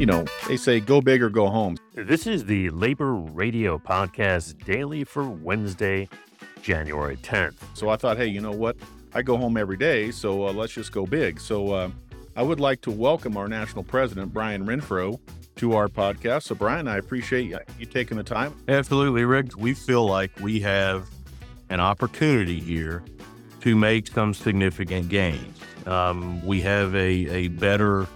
you know, they say go big or go home. This is the Labor Radio Podcast daily for Wednesday, January 10th. So I thought, hey, you know what? I go home every day, so uh, let's just go big. So uh, I would like to welcome our national president, Brian Renfroe, to our podcast. So, Brian, I appreciate you, you taking the time. Absolutely, Rick. We feel like we have an opportunity here to make some significant gains. Um, we have a, a better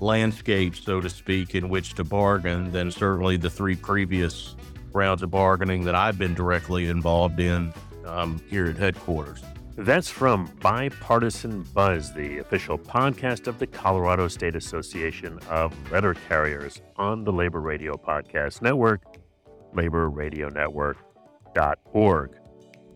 landscape, so to speak, in which to bargain than certainly the three previous rounds of bargaining that I've been directly involved in um, here at headquarters. That's from Bipartisan Buzz, the official podcast of the Colorado State Association of Letter Carriers on the Labor Radio Podcast Network, laborradionetwork.org.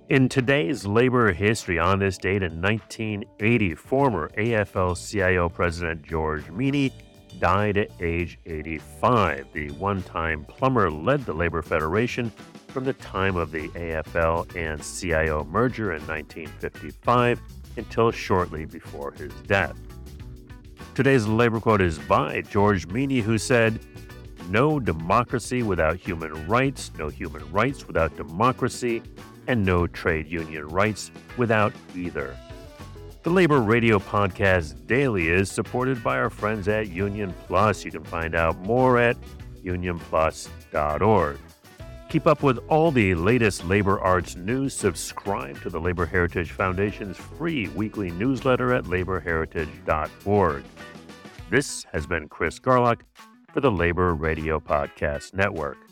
In today's labor history, on this date in 1980, former AFL CIO President George Meany died at age 85. The one time plumber led the Labor Federation from the time of the AFL and CIO merger in 1955 until shortly before his death. Today's labor quote is by George Meany, who said, No democracy without human rights, no human rights without democracy, and no trade union rights without either. The Labor Radio Podcast Daily is supported by our friends at Union Plus. You can find out more at unionplus.org. Keep up with all the latest labor arts news. Subscribe to the Labor Heritage Foundation's free weekly newsletter at laborheritage.org. This has been Chris Garlock for the Labor Radio Podcast Network.